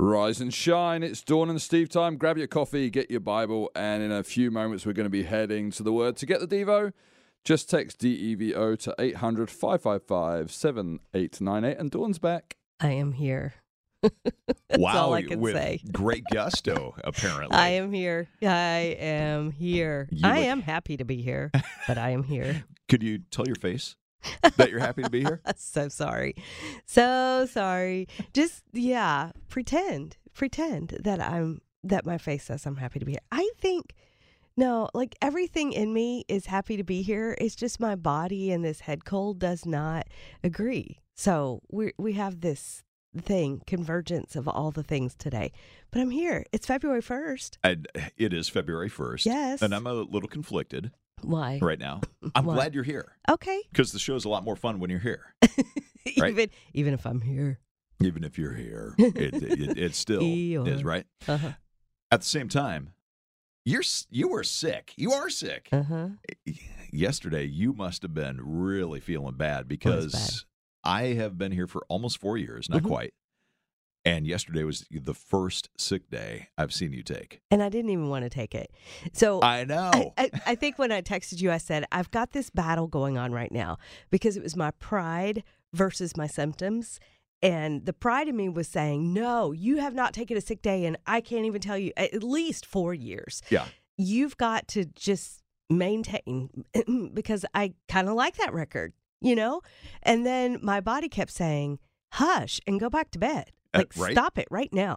Rise and shine. It's Dawn and Steve time. Grab your coffee, get your Bible, and in a few moments, we're going to be heading to the Word. To get the Devo, just text DEVO to 800 555 7898, and Dawn's back. I am here. That's wow, all I can with say. great gusto, apparently. I am here. I am here. You I look- am happy to be here, but I am here. Could you tell your face that you're happy to be here? so sorry. So sorry. Just yeah, pretend. Pretend that I'm that my face says I'm happy to be here. I think no, like everything in me is happy to be here. It's just my body and this head cold does not agree. So we we have this thing, convergence of all the things today. But I'm here. It's February 1st. And eh, it is February 1st. Yes. And I'm a little conflicted Why? right now. I'm Why? glad you're here Okay. because the show's a lot more fun when you're here. Right. even even if I'm here. Even if you're here, it, it, it still Eeyore. is, right? Uh-huh. At the same time, you're you were sick. You are sick. Uh-huh. Yesterday, you must have been really feeling bad because? I have been here for almost four years, not Mhm. quite. And yesterday was the first sick day I've seen you take. And I didn't even want to take it. So I know. I, I, I think when I texted you, I said, I've got this battle going on right now because it was my pride versus my symptoms. And the pride in me was saying, No, you have not taken a sick day. And I can't even tell you at least four years. yeah. You've got to just maintain because I kind of like that record, you know? And then my body kept saying, Hush and go back to bed. Uh, Like, right. stop it right now.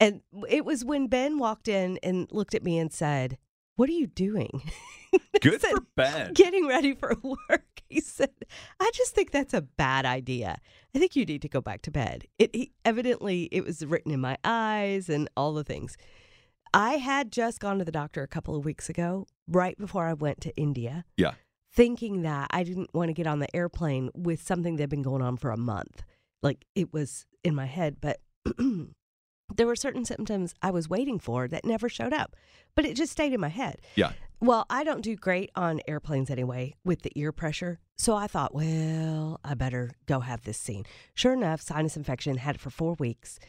And it was when Ben walked in and looked at me and said, What are you doing? Good said, for Ben. Getting ready for work. He said, I just think that's a bad idea. I think you need to go back to bed. It he, evidently it was written in my eyes and all the things. I had just gone to the doctor a couple of weeks ago, right before I went to India, Yeah. thinking that I didn't want to get on the airplane with something that had been going on for a month. Like it was in my head, but there were certain symptoms I was waiting for that never showed up, but it just stayed in my head. Yeah. Well, I don't do great on airplanes anyway with the ear pressure. So I thought, well, I better go have this seen. Sure enough, sinus infection, had it for four weeks.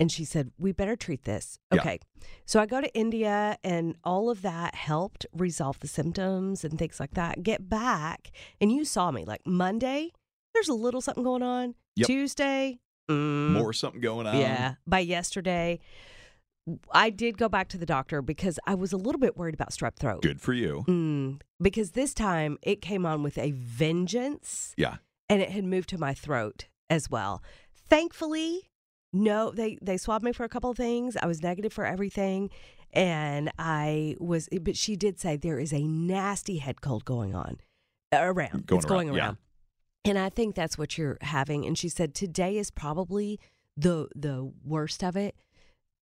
And she said, we better treat this. Yeah. Okay. So I go to India and all of that helped resolve the symptoms and things like that. Get back. And you saw me like Monday, there's a little something going on. Yep. Tuesday, mm, More something going on. yeah. By yesterday, I did go back to the doctor because I was a little bit worried about strep throat. Good for you. Mm, because this time it came on with a vengeance Yeah. and it had moved to my throat as well. Thankfully, no, they, they swabbed me for a couple of things. I was negative for everything. And I was, but she did say there is a nasty head cold going on around. Going it's going around, yeah. And I think that's what you're having. And she said today is probably the the worst of it,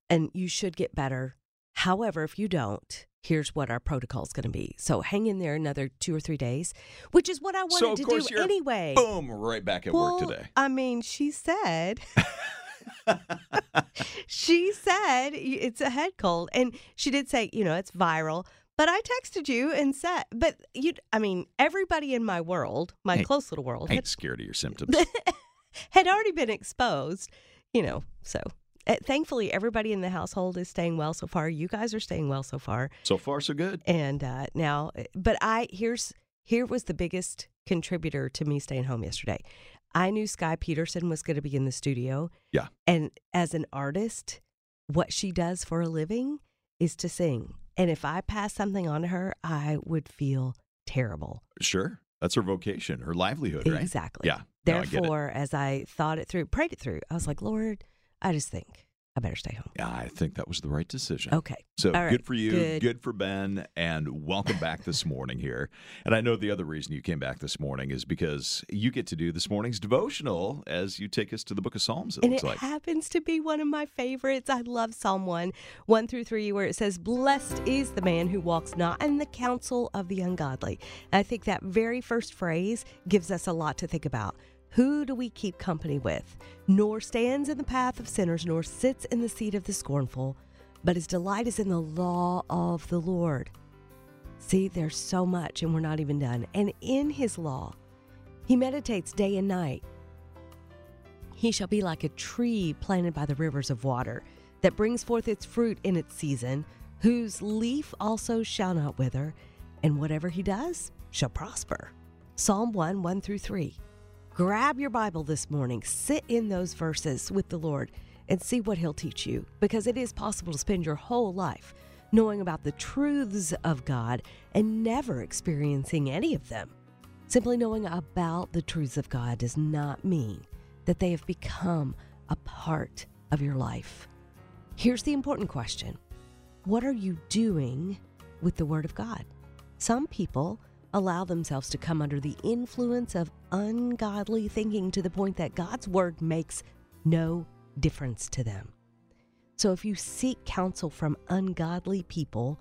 and you should get better. However, if you don't, here's what our protocol is going to be. So hang in there another two or three days, which is what I wanted So, to do you're anyway. Boom, right back at well, work today. I mean, she said. she said it's a head cold and she did say you know it's viral but i texted you and said but you i mean everybody in my world my Hey, close little world I had, scared of your symptoms. had already been exposed you know so uh, thankfully everybody in the household is staying well so far you guys are staying well so far so far, so good. and uh, now but i here's here was the biggest contributor to me staying home yesterday i knew Skye Peterson was going to be in the studio Yeah. and as an artist what she does for a living is to sing and if i pass something on to her i would feel terrible Sure. That's her vocation, her livelihood, right? exactly Yeah. No, I therefore as i thought it through prayed it through i was like lord i just think i better stay home Yeah, I think that was the right decision. okay So right. good for you, Good. good. for Ben, and welcome back this morning here. And I know the other reason you came back this morning is because you get to do this morning's devotional as you take us to the book of Psalms, it and looks it like. happens to be one of my favorites. I love Psalm 1, 1 through 3, where it says, Blessed is the man who walks not in the counsel of the ungodly. And I think that very first phrase gives us a lot to think about. Who do we keep company with? Nor stands in the path of sinners, nor sits in the seat of the scornful, but his delight is in the law of the Lord. See, there's so much, and we're not even done. And in his law, he meditates day and night. He shall be like a tree planted by the rivers of water, that brings forth its fruit in its season, whose leaf also shall not wither, and whatever he does shall prosper. Psalm 1 1 through 3. Grab your Bible this morning, sit in those verses with the Lord, and see what he'll teach you, because it is possible to spend your whole life knowing about the truths of God and never experiencing any of them. Simply knowing about the truths of God does not mean that they have become a part of your life. Here's the important question What are you doing with the Word of God? Some people allow themselves to come under the influence of ungodly thinking to the point that God's Word makes no difference to them. So if you seek counsel from ungodly people,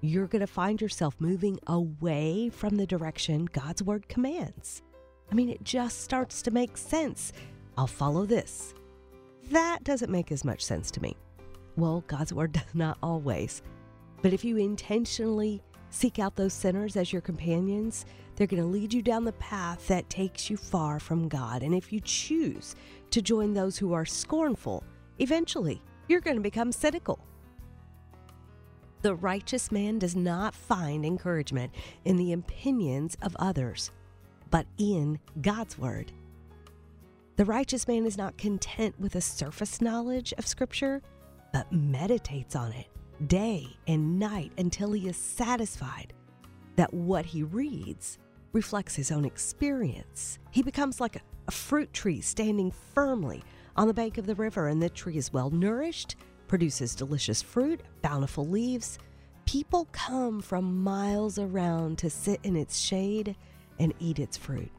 you're going to find yourself moving away from the direction God's word commands. I mean, it just starts to make sense. I'll follow this. That doesn't make as much sense to me. Well, God's word does not always. But if you intentionally seek out those sinners as your companions, they're going to lead you down the path that takes you far from God. And if you choose to join those who are scornful, eventually you're going to become cynical. The righteous man does not find encouragement in the opinions of others, but in God's word. The righteous man is not content with a surface knowledge of Scripture, but meditates on it day and night until he is satisfied that what he reads reflects his own experience. He becomes like a, fruit tree standing firmly on the bank of the river, and the tree is well nourished, produces delicious fruit, bountiful leaves. People come from miles around to sit in its shade and eat its fruit.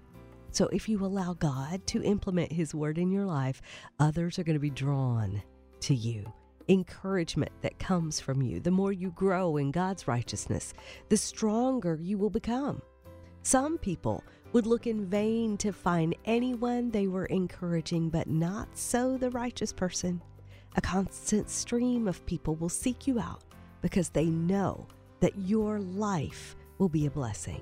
So, if you allow God to implement His word in your life, others are going to be drawn to you. Encouragement that comes from you. The more you grow in God's righteousness, the stronger you will become. Some people would look in vain to find anyone they were encouraging, but not so the righteous person. A constant stream of people will seek you out because they know that your life will be a blessing.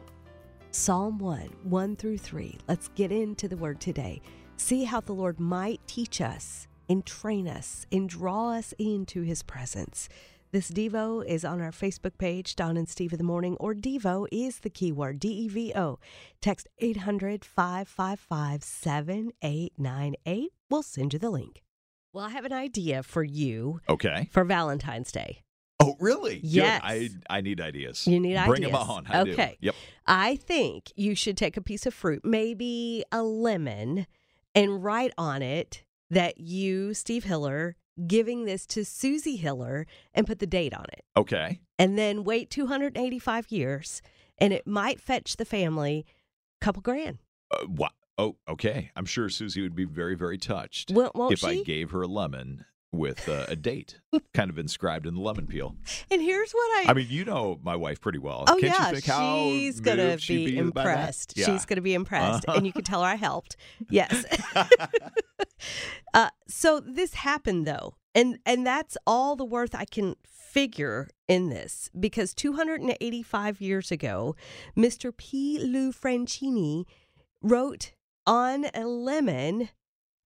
Psalm 1, 1 through 3. Let's get into the word today. See how the Lord might teach us and train us and draw us into his presence. This Devo is on our Facebook page, Dawn and Steve in the Morning, or Devo is the keyword D E V O. Text 800 555 7898. We'll send you the link. Well, I have an idea for you Okay. for Valentine's Day. Oh, really? Good. Yes. I I need ideas. You need Bring ideas. Bring them on. I do. Okay. Yep. I think you should take a piece of fruit, maybe a lemon, and write on it that you, Steve Hiller, giving this to Susie Hiller and put the date on it. Okay. And then wait 285 years and it might fetch the family a couple grand. Uh, what? Oh, okay. I'm sure Susie would be very, very touched won't if I gave her a lemon with uh, a date kind of inscribed in the lemon peel. and here's what I I mean, you know my wife pretty well. Oh Can't yeah, you she's gonna moved she'd be, impressed. Yeah. She's gonna be impressed, Uh-huh. and you can tell her I helped. Yes. uh, so this happened though, and and that's all the worth I can figure in this because 285 years ago, Mr. P. Lou Franchini wrote on a lemon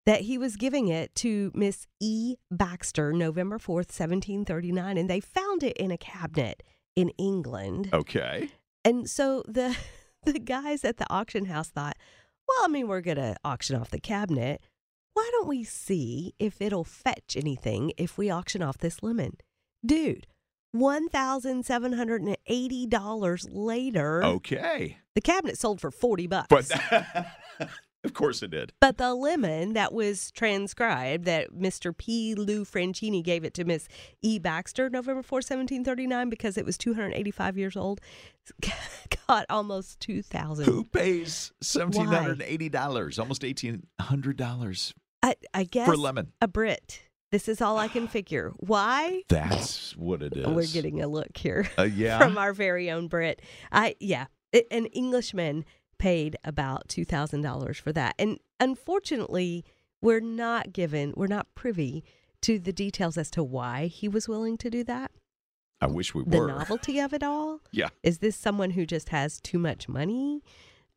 that he was giving it to Miss E. Baxter November 4th, 1739, and they found it in a cabinet in England. Okay. And so the the guys at the auction house thought, well, I mean, we're going to auction off the cabinet. Why don't we see if it'll fetch anything if we auction off this lemon? Dude, $1,780 later, Okay. the cabinet sold for 40 bucks. But of course it did. But the lemon that was transcribed that Mr. P. Lou Franchini gave it to Miss E. Baxter November 4, 1739, because it was 285 years old, got almost 2000 Who pays seventeen hundred and eighty dollars, almost eighteen hundred dollars I, I guess for a lemon? a Brit. This is all I can figure. Why? That's what it is. We're getting a look here uh, yeah. from our very own Brit. I yeah, it, an Englishman paid about two thousand dollars for that, and unfortunately, we're not given, we're not privy to the details as to why he was willing to do that. I wish we The were. The novelty of it all. Yeah. Is this someone who just has too much money?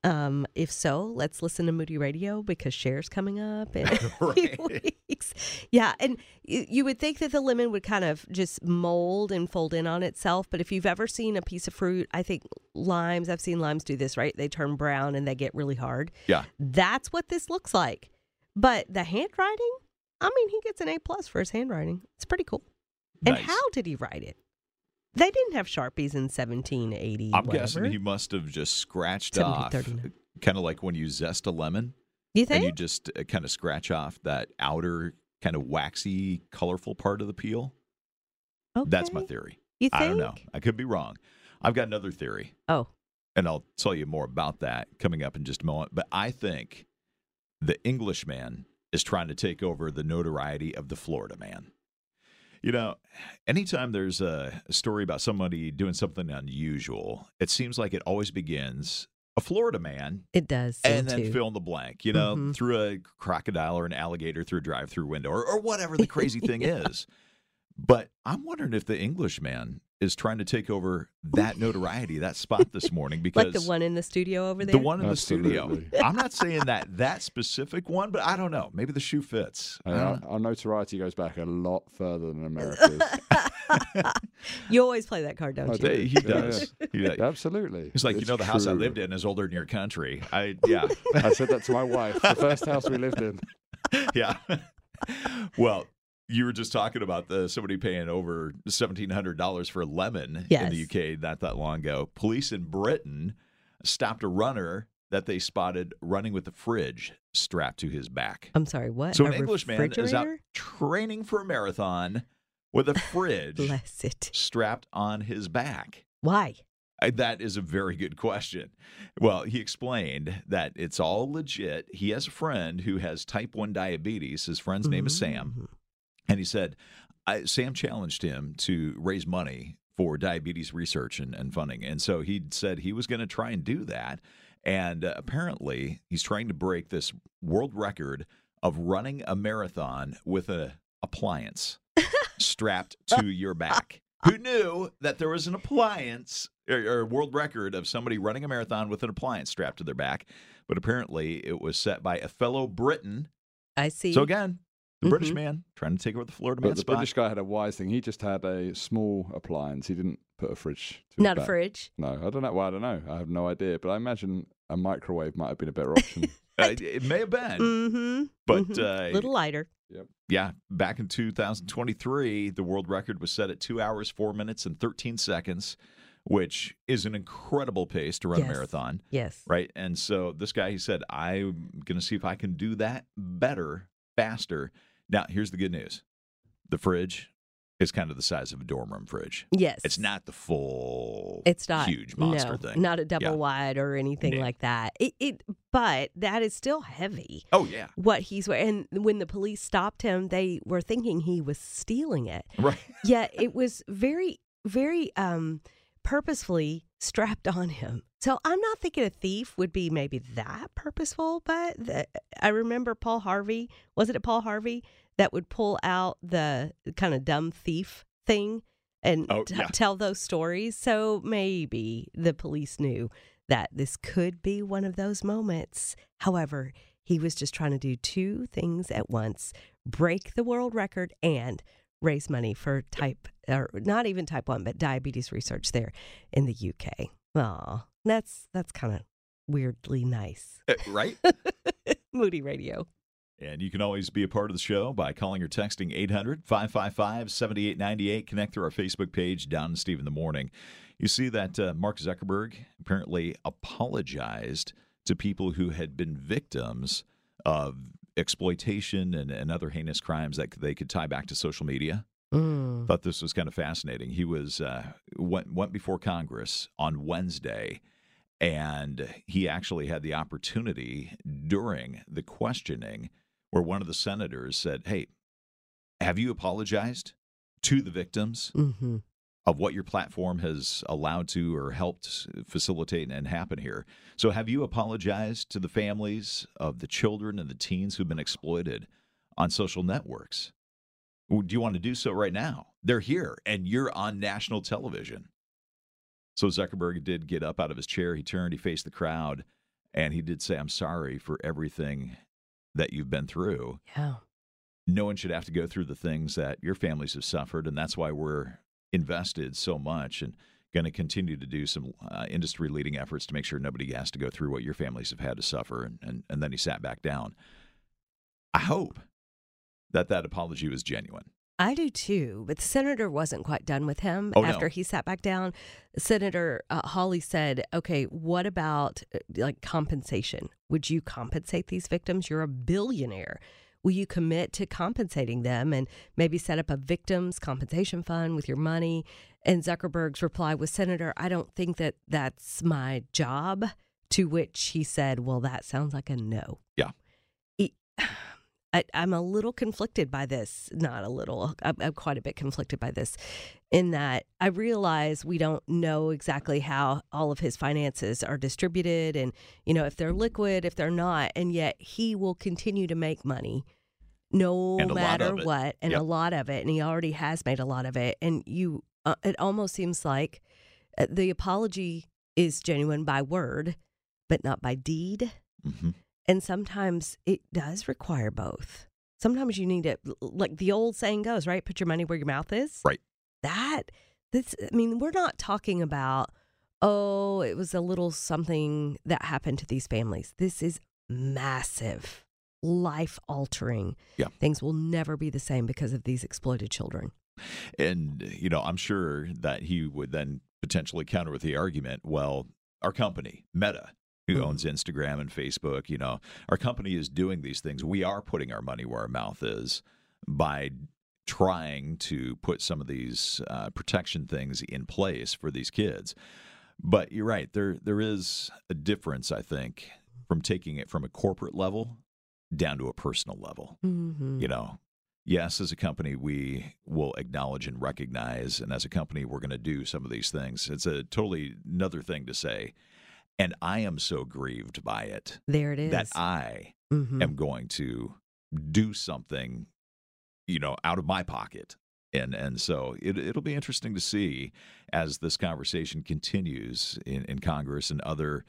Um, if so, let's listen to Moody Radio because Share's coming up in a few weeks. Yeah, and you, you would think that the lemon would kind of just mold and fold in on itself, but if you've ever seen a piece of fruit, I think limes, I've seen limes do this, right? They turn brown and they get really hard. Yeah. That's what this looks like. But the handwriting, I mean, he gets an A plus for his handwriting. It's pretty cool. And how did he write it? They didn't have Sharpies in 1780. I'm whatever. guessing he must have just scratched 17, off, kind of like when you zest a lemon You and think? you just uh, kind of scratch off that outer kind of waxy, colorful part of the peel. Okay. That's my theory. You think? I don't know. I could be wrong. I've got another theory, Oh, and I'll tell you more about that coming up in just a moment. But I think the Englishman is trying to take over the notoriety of the Florida man. You know, anytime there's a, story about somebody doing something unusual, it seems like it always begins a Florida man it does. And then to. fill in the blank, you know, Mhm. through a crocodile or an alligator through a drive through window or, or whatever the crazy thing is. But I'm wondering if the Englishman is trying to take over that notoriety, that spot this morning, because like the one in the studio over there. the one in the studio. I'm not saying that that specific one, but I don't know. Maybe the shoe fits. I And our, our notoriety goes back a lot further than America's. you always play that card, don't I you? do. He Yeah, does. He does. Absolutely. He's like, you know, the house I lived in is older than your country. I yeah. I said that to my wife. The first house we lived in. yeah. well, you were just talking about the somebody paying over seventeen hundred dollars for a lemon in the UK not that long ago. Police in Britain stopped a runner that they spotted running with a fridge strapped to his back. I'm sorry, what? So an Englishman is out training for a marathon with a fridge strapped on his back. Why? I- That is a very good question. Well, he explained that it's all legit. He has a friend who has type 1 diabetes. His friend's name is Sam. Mm-hmm. And he said, I, Sam challenged him to raise money for diabetes research and, and funding. And so he said he was going to try and do that. And uh, apparently, he's trying to break this world record of running a marathon with an appliance strapped to your back. Who knew that there was an appliance or, or world record of somebody running a marathon with an appliance strapped to their back? But apparently, it was set by a fellow Briton. I see. So again, the British Mhm. man trying to take over the Florida But man the spot. British guy had a wise thing. He just had a small appliance. He didn't put a fridge. To Not a fridge. No, I don't know. Well, I don't know. I have no idea. But I imagine a microwave might have been a better option. Uh, it may have been, Mm-hmm. but mhm. uh, little lighter. Yep. yeah, back in 2023, the world record was set at two hours, four minutes, and 13 seconds, which is an incredible pace to run Yes. a marathon, Yes. right? And so this guy, he said, I'm going to see if I can do that better, faster. Now, here's the good news the fridge is kind of the size of a dorm room fridge. Yes. It's not the full, It's not huge monster no, thing. Not a double Yeah. wide or anything No. like that. It, it, but that is still heavy. Oh, yeah. What he's wearing. And when the police stopped him, they were thinking he was stealing it. Right. Yet it was very, very um, purposefully strapped on him. So I'm not thinking a thief would be maybe that purposeful, but the, I remember Paul Harvey. Was it Paul Harvey that would pull out the kind of dumb thief thing and Oh, t- yeah. tell those stories? So maybe the police knew that this could be one of those moments. However, he was just trying to do two things at once break the world record and raise money for type or not even type 1 but diabetes research there in the UK. Oh, that's that's kind of weirdly nice. Uh, Right. Moody Radio. And you can always be a part of the show by calling or texting 800 555 7898. Connect through our Facebook page, Dawn and Steve in the Morning. You see that uh, Mark Zuckerberg apparently apologized to people who had been victims of exploitation and, and other heinous crimes that they could tie back to social media. Mm. Thought this was kind of fascinating. He was uh, went went before Congress on Wednesday, and he actually had the opportunity during the questioning where one of the senators said, "Hey, have you apologized to the victims hmm of what your platform has allowed to or helped facilitate and happen here? So, have you apologized to the families of the children and the teens who've been exploited on social networks? Do you want to do so right now? They're here and you're on national television. So Zuckerberg did get up out of his chair. He turned, he faced the crowd, And he did say, I'm sorry for everything that you've been through. Yeah. No one should have to go through the things that your families have suffered. And that's why we're invested so much and going to continue to do some uh, industry leading efforts to make sure nobody has to go through what your families have had to suffer. And, and, and then he sat back down. I hope that that apology was genuine. I do too, but the senator wasn't quite done with him Oh, no. after he sat back down. Senator uh, Hawley said, "Okay, what about uh, like compensation? Would you compensate these victims? You're a billionaire. Will you commit to compensating them and maybe set up a victims compensation fund with your money?" And Zuckerberg's reply was, "Senator, I don't think that that's my job." To which he said, "Well, that sounds like a no." Yeah. I, I'm a little conflicted by this. Not a little. I'm, I'm quite a bit conflicted by this, in that I realize we don't know exactly how all of his finances are distributed, and you know if they're liquid, if they're not, and yet he will continue to make money, no And a lot matter what, and Yep. a lot of it, and he already has made a lot of it. And you, uh, it almost seems like uh, the apology is genuine by word, but not by deed. hmm And sometimes it does require both. Sometimes you need it, like the old saying goes, right? Put your money where your mouth is. Right. That, that's, I mean, we're not talking about, oh, it was a little something that happened to these families. This is massive, life altering. Yeah. Things will never be the same because of these exploited children. And, you know, I'm sure that he would then potentially counter with the argument well, our company, Meta, who Mhm. owns Instagram and Facebook, you know, our company is doing these things. We are putting our money where our mouth is by trying to put some of these uh, protection things in place for these kids. But you're right. There there is a difference, I think, from taking it from a corporate level down to a personal level Mm-hmm. you know yes as a company we will acknowledge and recognize and as a company we're going to do some of these things it's a totally another thing to say and i am so grieved by it There it is. that i Mhm. am going to do something you know out of my pocket and and so it, it'll be interesting to see as this conversation continues in, in congress and other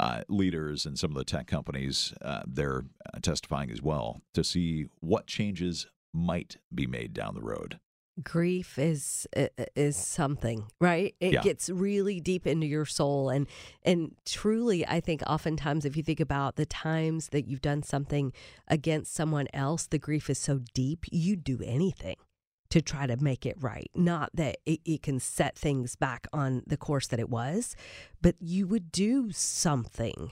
uh, leaders and some of the tech companies uh, they're uh, testifying as well to see what changes might be made down the road grief is is something right it Yeah. gets really deep into your soul and and truly i think oftentimes if you think about the times that you've done something against someone else the grief is so deep you do anything to try to make it right not that it, it can set things back on the course that it was but you would do something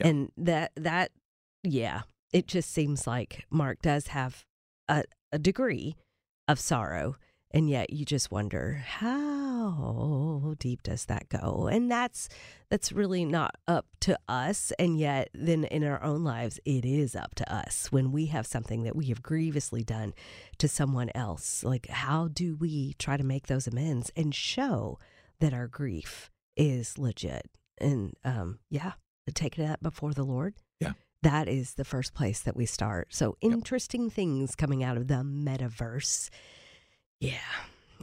Yeah. and that that yeah it just seems like mark does have a, a degree of sorrow and yet you just wonder how deep does that go? And that's that's really not up to us and yet then in our own lives it is up to us. When we have something that we have grievously done to someone else like how do we try to make those amends and show that our grief is legit? And um yeah take that before the lord. That is the first place that we start. So interesting things coming out of the metaverse. Yeah.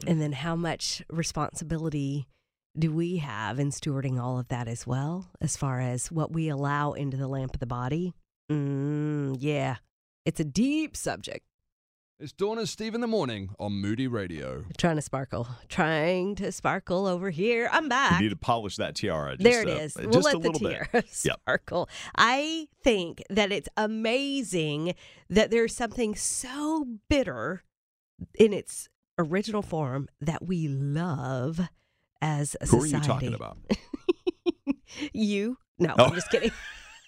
And then how much responsibility do we have in stewarding all of that as well, as far as what we allow into the lamp of the body? Mm, yeah, it's a deep subject. It's Dawn and Steve in the morning on Moody Radio. Trying to sparkle, trying to sparkle over here. I'm you back. need to polish that tiara just, there it is. just we'll a let the little bit tear Yep. sparkle. I think that it's amazing that there's something so bitter in its original form that we love as a who society. are you talking about you? No, Oh. I'm just kidding.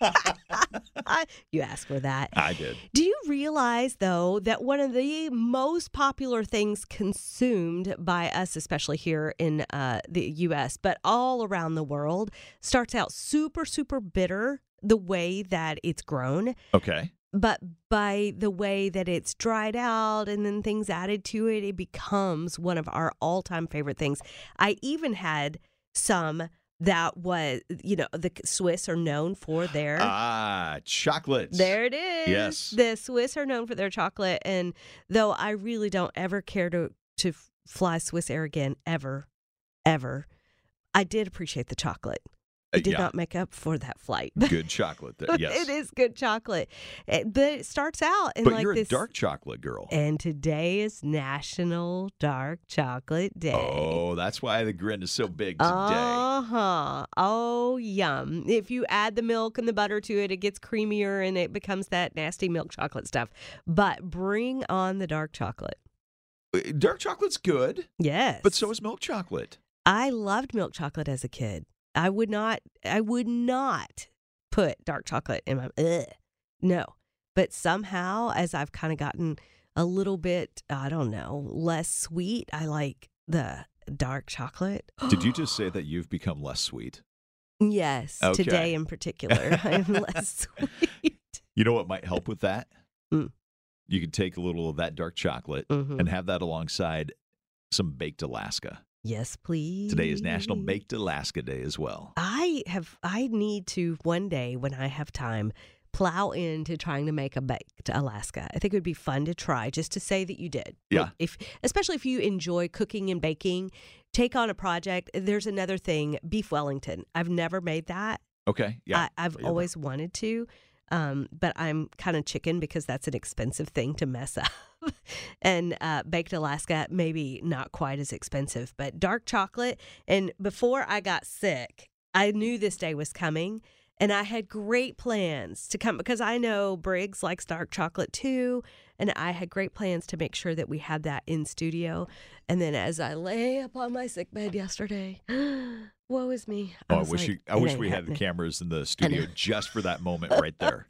you asked for that. i did Do you realize, though, that one of the most popular things consumed by us, especially here in uh, the U.S., but all around the world, starts out super, super bitter the way that it's grown, okay but by the way that it's dried out and then things added to it, it becomes one of our all time favorite things. I even had some that was, you know, the Swiss are known for their. ah chocolates There it is. Yes. The Swiss are known for their chocolate. And though I really don't ever care to, to fly Swiss Air again, ever, ever, I did appreciate the chocolate. It did yeah. not make up for that flight. Good chocolate there. Yes. it is good chocolate. It, but it starts out in But like you're this. a dark chocolate girl. and today is National Dark Chocolate Day. Oh, that's why the grin is so big today. Uh huh. Oh, yum. If you add the milk and the butter to it, it gets creamier and it becomes that nasty milk chocolate stuff. But bring on the dark chocolate. Uh, dark chocolate's good, Yes. but so is milk chocolate. I loved milk chocolate as a kid. I would not, I would not put dark chocolate in my, ugh, no. But somehow, as I've kind of gotten a little bit, I don't know, less sweet, I like the dark chocolate. Did you just say that you've become less sweet? Yes, Okay. today in particular, I'm less sweet. You know what might help with that? Mm. You could take a little of that dark chocolate Mhm. and have that alongside some baked Alaska. Yes, please. Today is National Baked Alaska Day as well. I have. I need to one day when I have time plow into trying to make a baked Alaska. I think it would be fun to try just to say that you did. Yeah. If especially if you enjoy cooking and baking, take on a project. There's another thing, beef Wellington. I've never made that. Okay. Yeah. I, I've Yeah. always wanted to. Um, but I'm kind of chicken because that's an expensive thing to mess up. and uh, baked Alaska, maybe not quite as expensive, but dark chocolate. And before I got sick, I knew this day was coming. And I had great plans to come because I know Briggs likes dark chocolate too. And I had great plans to make sure that we had that in studio. And then as I lay upon my sick bed yesterday, woe is me. oh, I wish like, you, I wish we had the cameras in the studio just for that moment right there.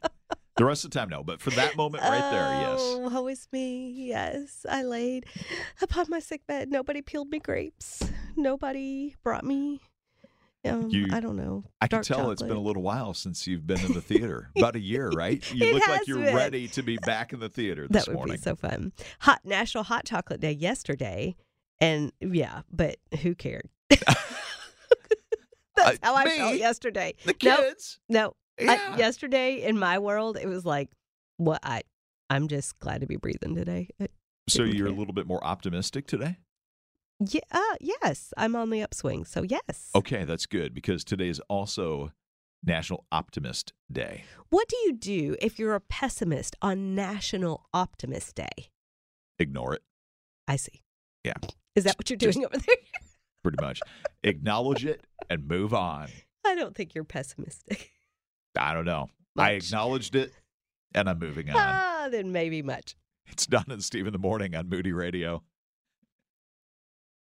the rest of the time, no, but for that moment right there, yes. Oh, woe is me. Yes, I laid upon my sick bed. Nobody peeled me grapes. Nobody brought me. Um, You- I don't know. I can tell it's been a little while since you've been in the theater. About a year, right? You It look like you're been. ready to be back in the theater this That would morning. be so fun. Hot National Hot Chocolate Day yesterday, and yeah, but who cared? That's Uh, how I me? felt yesterday. the kids. No, Yeah. yesterday in my world, it was like, what I. I'm just glad to be breathing today. So you're a little bit more optimistic today? Yeah, uh, yes, I'm on the upswing. So yes. Okay, that's good because today is also National Optimist Day. What do you do if you're a pessimist on National Optimist Day? Ignore it, I see. Yeah. Is that what you're Just- doing over there? pretty much. Acknowledge it and move on. I don't think you're pessimistic. I don't know. I acknowledged it and I'm moving on. Ah, then maybe much. It's Dawn and Steve in the morning on Moody Radio.